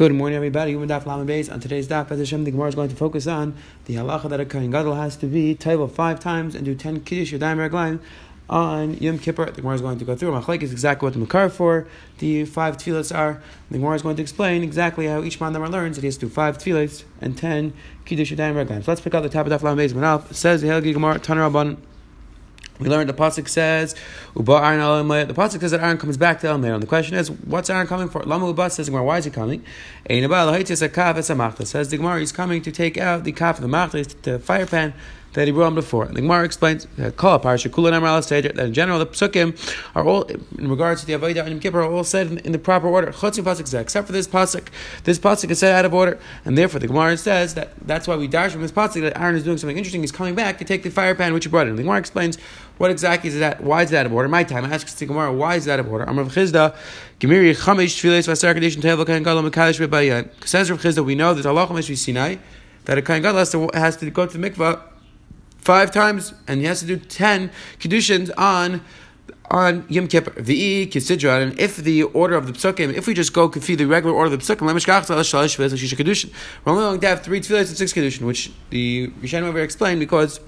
Good morning, everybody. On today's daf, as Hashem, the Gemara is going to focus on the halacha that a kohen gadol has to be table five times and do ten kiddush yadayim reglaim on Yom Kippur. The Gemara is going to go through. Machlek is exactly what the makar for the five tefillahs are. The Gemara is going to explain exactly how each man learns that he has to do five tefillahs and ten kiddush yadayim reglaim. So let's pick out the top of daf lam beis. It says the Helgi Gemara Tanar Rabban. We learned the pasuk says Uba Aaron The pasuk says that Aaron comes back to El And the question is, what's Aaron coming for? Lama Uba says why is he coming? Says the Gemara, he's coming to take out the kaf of the machta, the fire pan that he brought before. And the Gemara explains uh, that in general the psukim are all in regards to the Avodah and Yom Kippur are all said in, in the proper order. except for this pasuk. This pasuk is said out of order, and therefore the Gemara says that that's why we dash from this pasuk that Aaron is doing something interesting. He's coming back to take the fire pan which he brought in. The Gemara explains what exactly is that. Why is that out of order? My time asks the Gemara why is that out of order. Amar Chizda Gemiri Chamish Tfilis Vasar Kaddish Tevel Kain Gadol Mekadosh Bebayan. Says Rav Chizda we know that Allah Chamish Sinai that a Kain Gadol has to go to the mikvah five times, and he has to do ten kedushin on on Yom Kippur. V'i and if the order of the psukim, if we just go kafi the regular order of the psukim, we're only going to have three tefillahs and six kedushin, which the Rishonim over explained because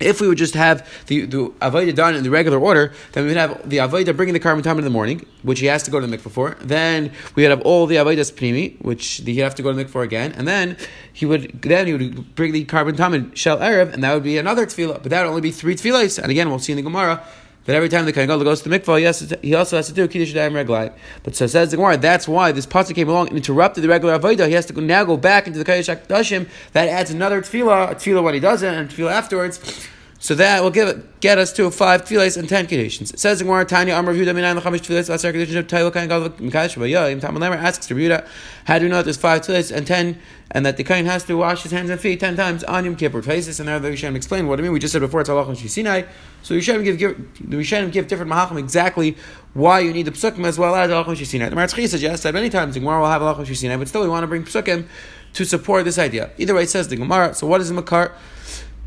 if we would just have the, the Avodah done in the regular order, then we would have the Avodah bringing the carbon time in the morning, which he has to go to the mikvah for. Then we would have all the Avodah Pnimi, which he'd have to go to the mikvah for again. And then he would then he would bring the carbon time in Shel Erev, and that would be another tefillah. But that would only be three tefillahs. And again, we'll see in the Gemara that every time the Kohen goes to the mikvah, he, has to, he also has to do Kiddush Dayim Reglai. But so says the Gemara, that's why this pasuk came along and interrupted the regular Avodah. He has to now go back into the Kiddush Dashim. That adds another tefillah, a tefillah when he doesn't, and tefillah afterwards. So that will give get us to five tefillahs and ten conditions. It says in Gemara Tanya Amar Yehuda Minayin Lachamish tefillahs Asar conditions of Taiva Kain Gadol Mikadosh Vayah. Im Tamal asks to Yehuda, how do you know that there's five tefillahs and ten, and that the Kain has to wash his hands and feet ten times on Yom Kippur? Faces and there the Rishonim explain what I mean. We just said before it's Allah Sinai. So the Rishonim give, give the Rishonim give different mahachim exactly why you need the psukim as well as Allah Sinai. The Marzchi suggests that many times the Gemara will have Allah Sinai, but still we want to bring psukim to support this idea. Either way, it says the Gemara. So what is the makar?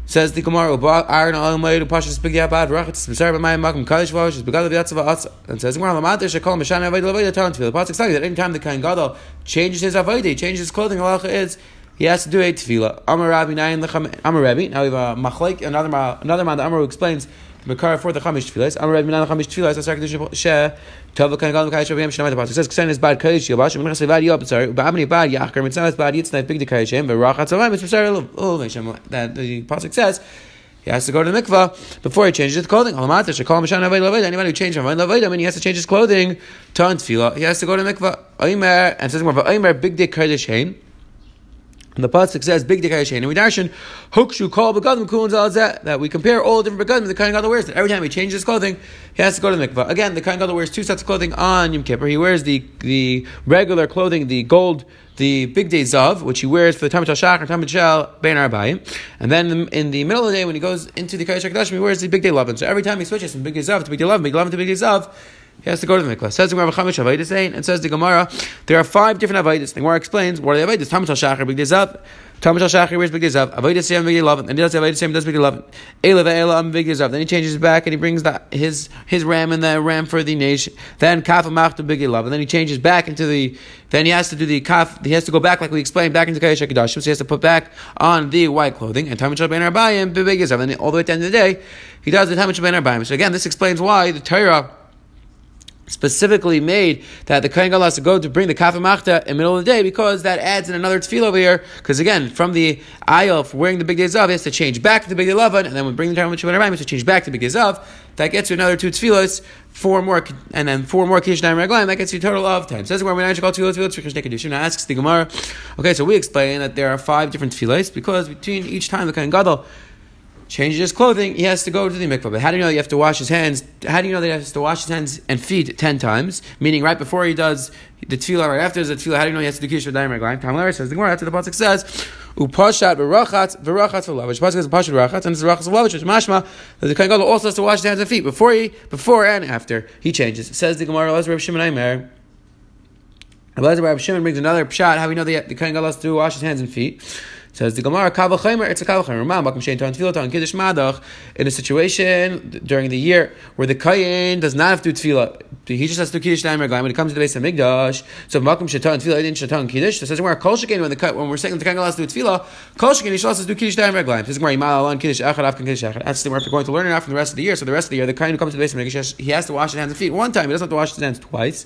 Says the Gemara, Aaron Alamay, Pashas Big Yabad, Rachat, Smsar B'mayim Makim, Kaddish Vash, is Begad V'yatzava Atza. And says Gemara, Lamad, Shekol, Meshan Avodah Avodah Taran Tefillah. The Pasuk says that any time the Kain Gadol changes his Avodah, changes his clothing, Allah is, he has to do a tefillah. Amar Rabbi, Amar Rabbi. Now we have a machlek, another another man, the Amar explains Makar for the Chamish tefillahs. Amar Rabbi, Minan Chamish tefillahs. Asar Kedusha Sheh. Tov Kain Gadol Kadosh Rabbi Shnei Pasuk says Ksen is bad Kadosh Yobash. Min Chasei Vad Yob. Sorry, Ba'amni Bad Yachker. Mitzvah is bad Yitznai Big Kadosh Shem. V'Rachat Samayim. It's B'Sar Ul oh, That the Pasuk says. He has to go to the mikvah before he changes his clothing. Anybody who changes from I mean, he has to change his clothing to tefillah. He has to go to the mikvah. Oimer and says more. Oimer big dick kodesh hein. The pasuk says big kodesh. And we darshan hukshu kol begadim kulun that we compare all the different begadim the kind of gadol wears. That every time he changes his clothing, he has to go to the mikvah. Again, the kind gadol wears two sets of clothing on Yom Kippur. He wears the the regular clothing, the gold the big day Zav, which he wears for the Tamid Shach and Tamid Shel. And then in the middle of the day, when he goes into the HaKadoshim, he wears the big day Lovin. So every time he switches from big day Zav to big day Lovin, big Lovin to big day Zav, he has to go to the mikvah. Says the Gemara Chamish Avedis and says the Gemara, there are five different Avedis. The Gemara explains what are the Avedis? Tamid Shach, big day Zav. Talmud Shachar wears big zav. Avodah Siyam big eleven, and he does Avodah Siyam does big eleven. Ela ve'ela big zav. Then he changes back and he brings the, his his ram and the ram for the nation. Then kaf machta big eleven. Then he changes back into the. Then he has to do the kaf. He has to go back like we explained back into Kayesh Hakadoshim. So he has to put back on the white clothing and Talmud Shabbat Arbayim big zav. And all the way at the end of the day, he does the Talmud Shabbat Arbayim. So again, this explains why the Torah specifically made that the Kohen Gadol has to go to bring the Kafir Machta in the middle of the day because that adds in another tefillah over here. Because again, from the aisle for wearing the big day zav, he has to change back to the big day lavan, and then when bring the time of Shabbat he has to change back to the big day zav. That gets you another two tefillahs, four more, and then four more Kiddush Nine Raglayim. That gets you a total of ten. Says where we actually call two tefillahs for Kiddush Kedushin. Now asks the Gemara. Okay, so we explain that there are five different tefillahs because between each time the Kohen Gadol changes his clothing, he has to go to the mikvah. But how do you know you have to wash his hands? How do you know that he has to wash his hands and feet ten times? Meaning, right before he does the tefillah, right after the tefillah, how do you know he has to do kishur daim reglaim? Kamler says the Gemara after the pasuk says upashat v'rachat v'rachat v'lavish. Pasuk says pashat v'rachat and it's rachat v'lavish. Which mashma that the kohen also has to wash his hands and feet before he, before and after he changes. Says the Gemara, Reb Shimon Aimer. Reb Shimon brings another pshat. How we know the the kohen has to wash his hands and feet. Says the Gemara, Kavachimer, it's a Kavachimer. Kiddush. In a situation during the year where the Kayin does not have to Tefillah, he just has to Kiddush Daim When it comes to the base of Migdash, so Makim Shein Tefillah, he didn't Shaitan Kiddush. Says where Kol Shekin, when the when we're saying the Kayin has to do Tefillah, Kol he should also do Kiddush Daim Reglaim. Says where Yimal Alan Kiddush Echad Afkan Kiddush Echad. That's the we're going to learn it from the rest of the year. So the rest of the year, the Kayin who comes to the base of Migdash, he has to wash his hands and feet one time. He doesn't have to wash his hands twice.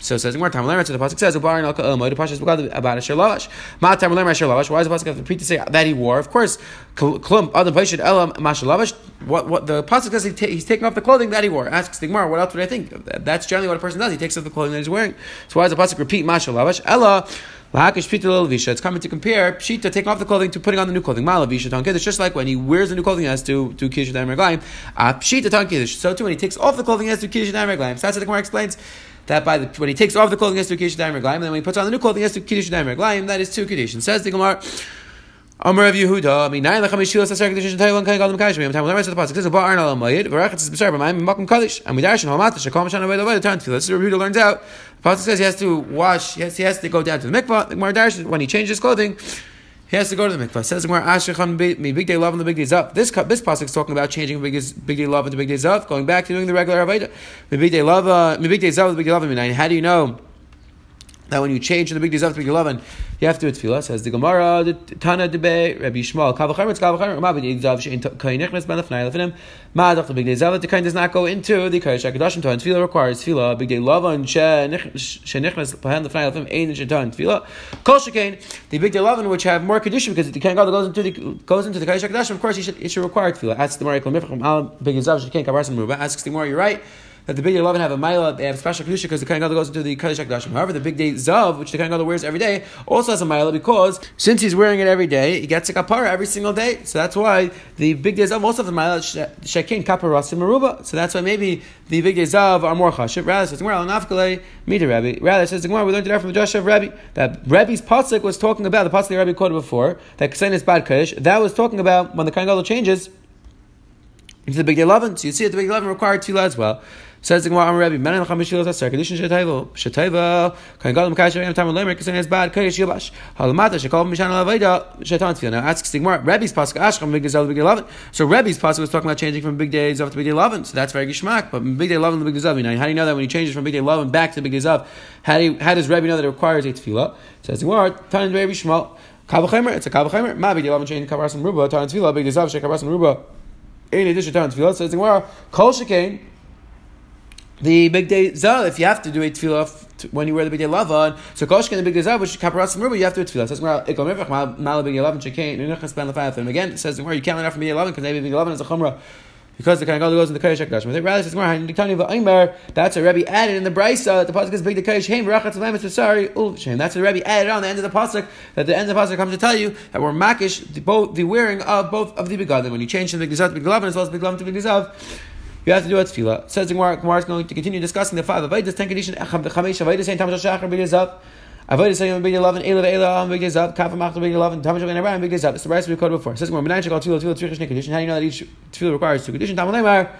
So it says more time learn. So the pasuk says ubarin al ka'omo. The pasuk about a sherlavash. Ma time learn sherlavash. Why does the pasuk have to repeat to say that he wore? Of course, klum other pasuk elam mashalavash. What what the pasuk says he ta- he's taking off the clothing that he wore. Asks the Gemara, what else would I think? That's generally what a person does. He takes off the clothing that he's wearing. So why does the pasuk repeat mashalavash? Ella. It's coming to compare pshita taking off the clothing to putting on the new clothing. It's just like when he wears the new clothing, he has to do kiddush. Ah, pshita tankidish. So too when he takes off the clothing, he has to do kiddush reglaim. So that's what the Gemara explains that by the, when he takes off the clothing, he has to kiddush daim reglaim, and then when he puts on the new clothing, he has to kiddush daim reglaim. That is two conditions. Says the Gemara. Amar of Yehuda, I mean, nine lechem yishilas asar kedushin taylan kain gadol mekayish. We have time to learn the pasuk. This is a ba'arn al amayid. V'rachetz is b'sar b'mayim makom kaddish. And we darshan halmata shekol mashan avay avay turn tefillah. This is where Yehuda learns out. The pasuk says he has to wash. Yes, he has to go down to the mikvah. The Gemara darshan when he changes clothing. He has to go to the mikvah. Says Gemara Ashechan mi big day love and the big day zav. This this pasuk is talking about changing big big day love into big day zav, going back to doing the regular avodah. Mi big day love, uh, mi big day zav, the big day love. How do you know? That when you change the big days to big eleven, you have to do tefillah. Says the Gemara, the Tana debe Rabbi Shmuel, Kavachamer, it's Kavachamer, Ma b'nei zav shein kain nechnes ben lefnei lefnim, Ma the big day zav, the kain does not go into the kain shakadashim to tefillah requires tefillah. Big day lavan she nechnes behind lefnei lefnim ein shetan tefillah. Kol shekain the big day lavan which have more condition because the kain god goes into the goes into the kain shakadashim. Of course, it should, it should require tefillah. Asks the Gemara, big day zav shein kavarsan ruba. Asks the Gemara, you're right that the big day eleven have a mila, they have special kedusha because the kain gadol goes into the hakdashim. However, the big day zav, which the kain gadol wears every day, also has a mila because since he's wearing it every day, he gets a kapara every single day. So that's why the big day zav also have the mila shekin kaparasim maruba. So that's why maybe the big day zav are more chashiv. Rather says Gemara nafkale meet Rabbi. Rather says Gemara we learned it from the Joshua of Rabbi that Rabbi's pasuk was talking about the pasuk that Rabbi quoted before that kain is bad kaddish. That was talking about when the kain gadol changes into the big day eleven. So you see, at the big day eleven required tefillah as well. Says the Gemara, Rabbi, "Menan chamishilos aser kedushin shetayvel shetayvel kan gadol mekasher yom tam lemer kisan es bad kayish yibash halamata shekol mishan alaveda shetan tefillah." Now asks the Gemara, Rabbi's pasuk ashkam big day big eleven. So Rabbi's pasuk was talking about changing from big days up to big day eleven. So that's very gishmak. But big day eleven to big day zav. Now how do you know that when he changes from big day eleven back to big day zav? How do how does Rabbi know that it requires a tefillah? Says the Gemara, Tan Rabbi Shmuel. Kavachemer, it's a kavachemer. Ma big day eleven change kavaras ruba. Tan tefillah big day zav shekavaras ruba. In addition, Tan tefillah says the Gemara, kol shekain the big day zav, if you have to do a tefillah when you wear the big day lava, so koshkin the big day zav, which kaparas and you have to do a tefillah. Says Gemara, ikom mevach mal big day lava shekain nunachas ben lefayat. And again, it says Gemara, you can't learn from big day lava because maybe big day lava is a chumrah. Because the kind of goes in the Kaddish Hakadosh. But rather says Gemara, that's a Rebbe added in the Brisa. That the pasuk is big the Kaddish Haim Rachatz Lemet Sorry Ulv That's a Rebbe added on the end of the pasuk. That the end of the pasuk comes to tell you that we're makish the, both the wearing of both of the begadim when you change the big to big as well as big to big you have to do a tefillah. Says Gemara, Gemara is going to continue discussing the five avodas, ten conditions, chamesh avodas, saying tamash shachar b'yazav. Avodah saying big eleven, elav elav big zav, kafa machta big eleven, tamash ben abraham big zav. It's the rest we quoted before. Says Gemara, menayin shekal tefillah tefillah tzrichish condition. How do you know that each tefillah requires two conditions? Tamal lemar.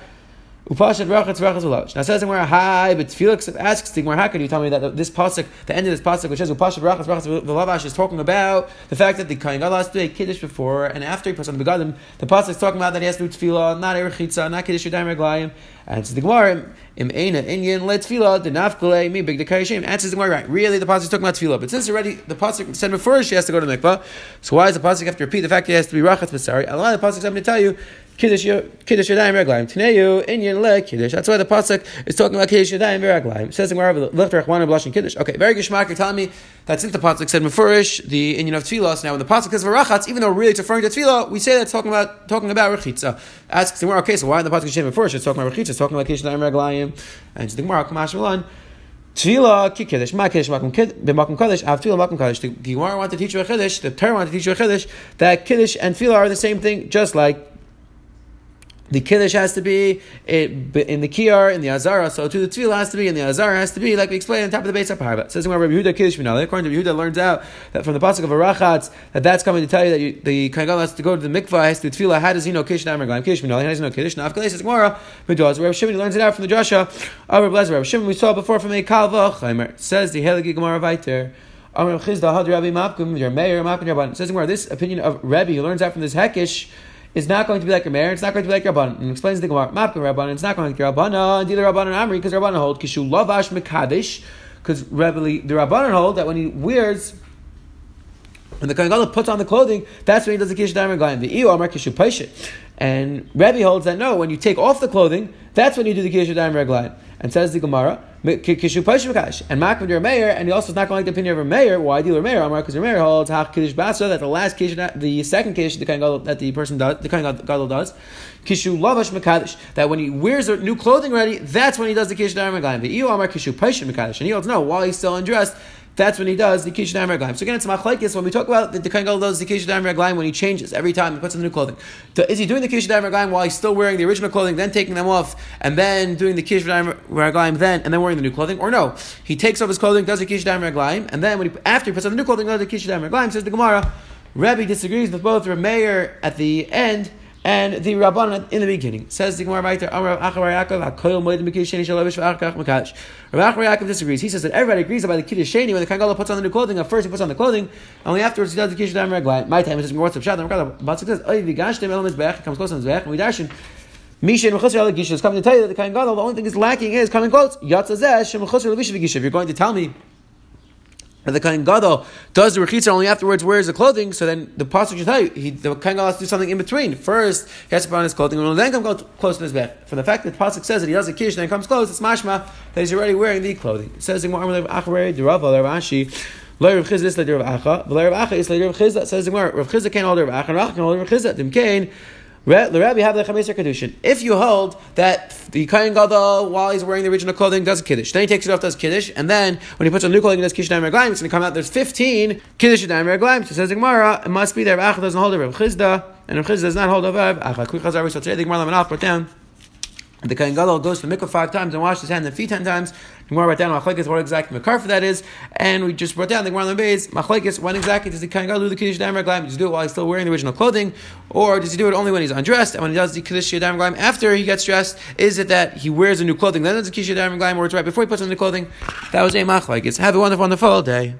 Upashat rachatz rachatz ulash. Now says Gemara, hi, but Felix asks the Gemara, how can you tell me that this pasuk, the end of this pasuk, which says upashat rachatz rachatz ulavash, is talking about the fact that the kohen gadol has to do a kiddush before and after he puts on the begadim. The pasuk is talking about that he has to do tefillah, not erechitza, not kiddush yadayim reglayim. And it's the Gemara, im eina inyan let tefillah the nafkale me big the kayishim. Answers the Gemara, right? Really, the pasuk is talking about tefillah, but since already the pasuk said before she has to go to mikvah, so why does the pasuk have to repeat the fact that he has to be rachatz b'sari? A lot of the pasuk I'm going to tell you Kiddush Yadayim Reglaim. Tneyu Inyan Le Kiddush. That's why the pasuk is talking about Kiddush Yadayim Reglaim. Says in wherever lift Rachman and blushing Kiddush. Okay, very good You're telling me that since the pasuk said Mefurish the Inyan of Tfilos. Now when the pasuk says Varachatz, even though really it's referring to Tfilah, we say that's talking about talking about Rechitza. Asks the Gemara, okay, so why in the pasuk say Mefurish? It's talking about Rechitza. It's talking about Kiddush Yadayim Reglaim. And the Gemara Kamash Milan. Tefillah ki kiddush, ma kiddush makom b'makom kaddish, av tefillah makom kaddish. The Gemara wanted to teach you a kiddush, the Torah wanted to teach you a kiddush, that kiddush and tefillah are the same thing, just like the kiddush has to be in the kiyar, in the azara, so too the tefillah has to be, and the azara has to be, like we explained on top of the base of parva. Says Rabbi Yehuda kiddush minale. According to Yehuda, learns out that from the pasuk of arachatz that that's coming to tell you that you, the kangal has to go to the mikvah, has to tefillah. How does he know kiddush namer kiddush minale? How does he know kiddush? Now, says Gemara, midos. Rabbi Shimon learns it out from the Joshua. Rabbi Blazer, Rabbi Shimon we saw before from a kalva. Says the Heligi Gemara Viter. Amr Chizda Had Rabbi Mapkum, your mayor Mapkum. Says where this opinion of who learns out from this Hekish is not going to be like your mayor, it's not going to be like your Rabban. And explains the Gemara, Mapkum Rabban, it's not going to be Rabban, and either Rabban and Amri, because Rabban hold, Kishu Lavash Mekadesh, because the Rabban hold that when he wears when the Kohen Gadol puts on the clothing, that's when he does the Kish Daim Reglaim. The Iyo Amar Kishu Paishit. And Rebbe holds that no, when you take off the clothing, that's when you do the Kish Daim Reglaim. And says the Gemara, Kishu Paishit Makash. And Makvam your mayor, and he also is not going to like the opinion of a mayor. Why do a mayor? Amar because mayor holds Hach Kiddush Basa, that the last Kish, the second Kish the Kohen Gadol, that the person does, the Kohen Gadol does, Kishu Lavash Makadosh, that when he wears new clothing ready, that's when he does the Kish Daim Reglaim. The Iyo Amar Kishu Paishit Makadosh. And he holds no, while he's still undressed, that's when he does the Kish Daim Raglaim. So again, it's Machlaikis. When we talk about the, Kohen Gadol does the Kish Daim Raglaim when he changes every time he puts on the new clothing. is he doing the Kish Daim Raglaim while he's still wearing the original clothing, then taking them off, and then doing the Kish Daim Raglaim, then and then wearing the new clothing? Or no, he takes off his clothing, does the Kish Daim Raglaim, and then when he, after he puts on the new clothing, does the Kish Daim Raglaim. Says the Gemara. Rebbe disagrees with both Rameir at the end and the Rabban in the beginning. Says the Gemara right there, Rav Yaakov disagrees. He says that everybody agrees about the Kiddush when the Kangala puts on the new clothing. At first he puts on the clothing, only afterwards he does the Kiddush Regline. My time is what's up shot. The Pasuk says, Oy Vigashtem El Mizbech, comes close on Mizbech, and we darshan. Misha and Mechusar Gisha is coming to tell you that the Kain the only thing is lacking is coming close. Yatzazeh, Shem Mechusar Levisha If you're going to tell me and the Kohen Gadol does the rechitza only afterwards wears the clothing, so then the pasuk should tell you he, the Kohen Gadol has to do something in between. First, he has to put on his clothing, and then come close to his bed. For the fact that the pasuk says that he does a kish and then comes close, it's mashma that he's already wearing the clothing. It says in Mu'amar Acharei Derava Rashi. Lo Rav Chizda is Rav Acha, Rav Acha is Rav Chizda. Says in Rav Chizda can't hold Rav Acha, Rav Acha can hold Rav Chizda. Dimkain if you hold that the Kohen Gadol, while he's wearing the original clothing, does Kiddush, then he takes it off, does Kiddush, and then when he puts on new clothing, does Kiddush Daim Reglaim, it's going to come out, there's 15 Kiddush Daim Reglaim. So says the Gemara, it must be there. Rav Acha doesn't hold it, Rav Chizda, and Rav Chizda does not hold of Rav Acha. So today the Gemara Lamanach brought down the Kohen Gadol goes to the mikvah five times and washes his hands and feet ten times. The Gemara brought down machlekes what exactly makar for that is, and we just brought down the Gemara on the base machlekes when exactly does the Kohen Gadol do the kiddush dam raglaim? Does he do it while he's still wearing the original clothing, or does he do it only when he's undressed? And when he does the kiddush dam raglaim after he gets dressed, is it that he wears the new clothing then does the kiddush dam raglaim, or it's right before he puts on the clothing? That was a machlekes. Have a wonderful, wonderful day.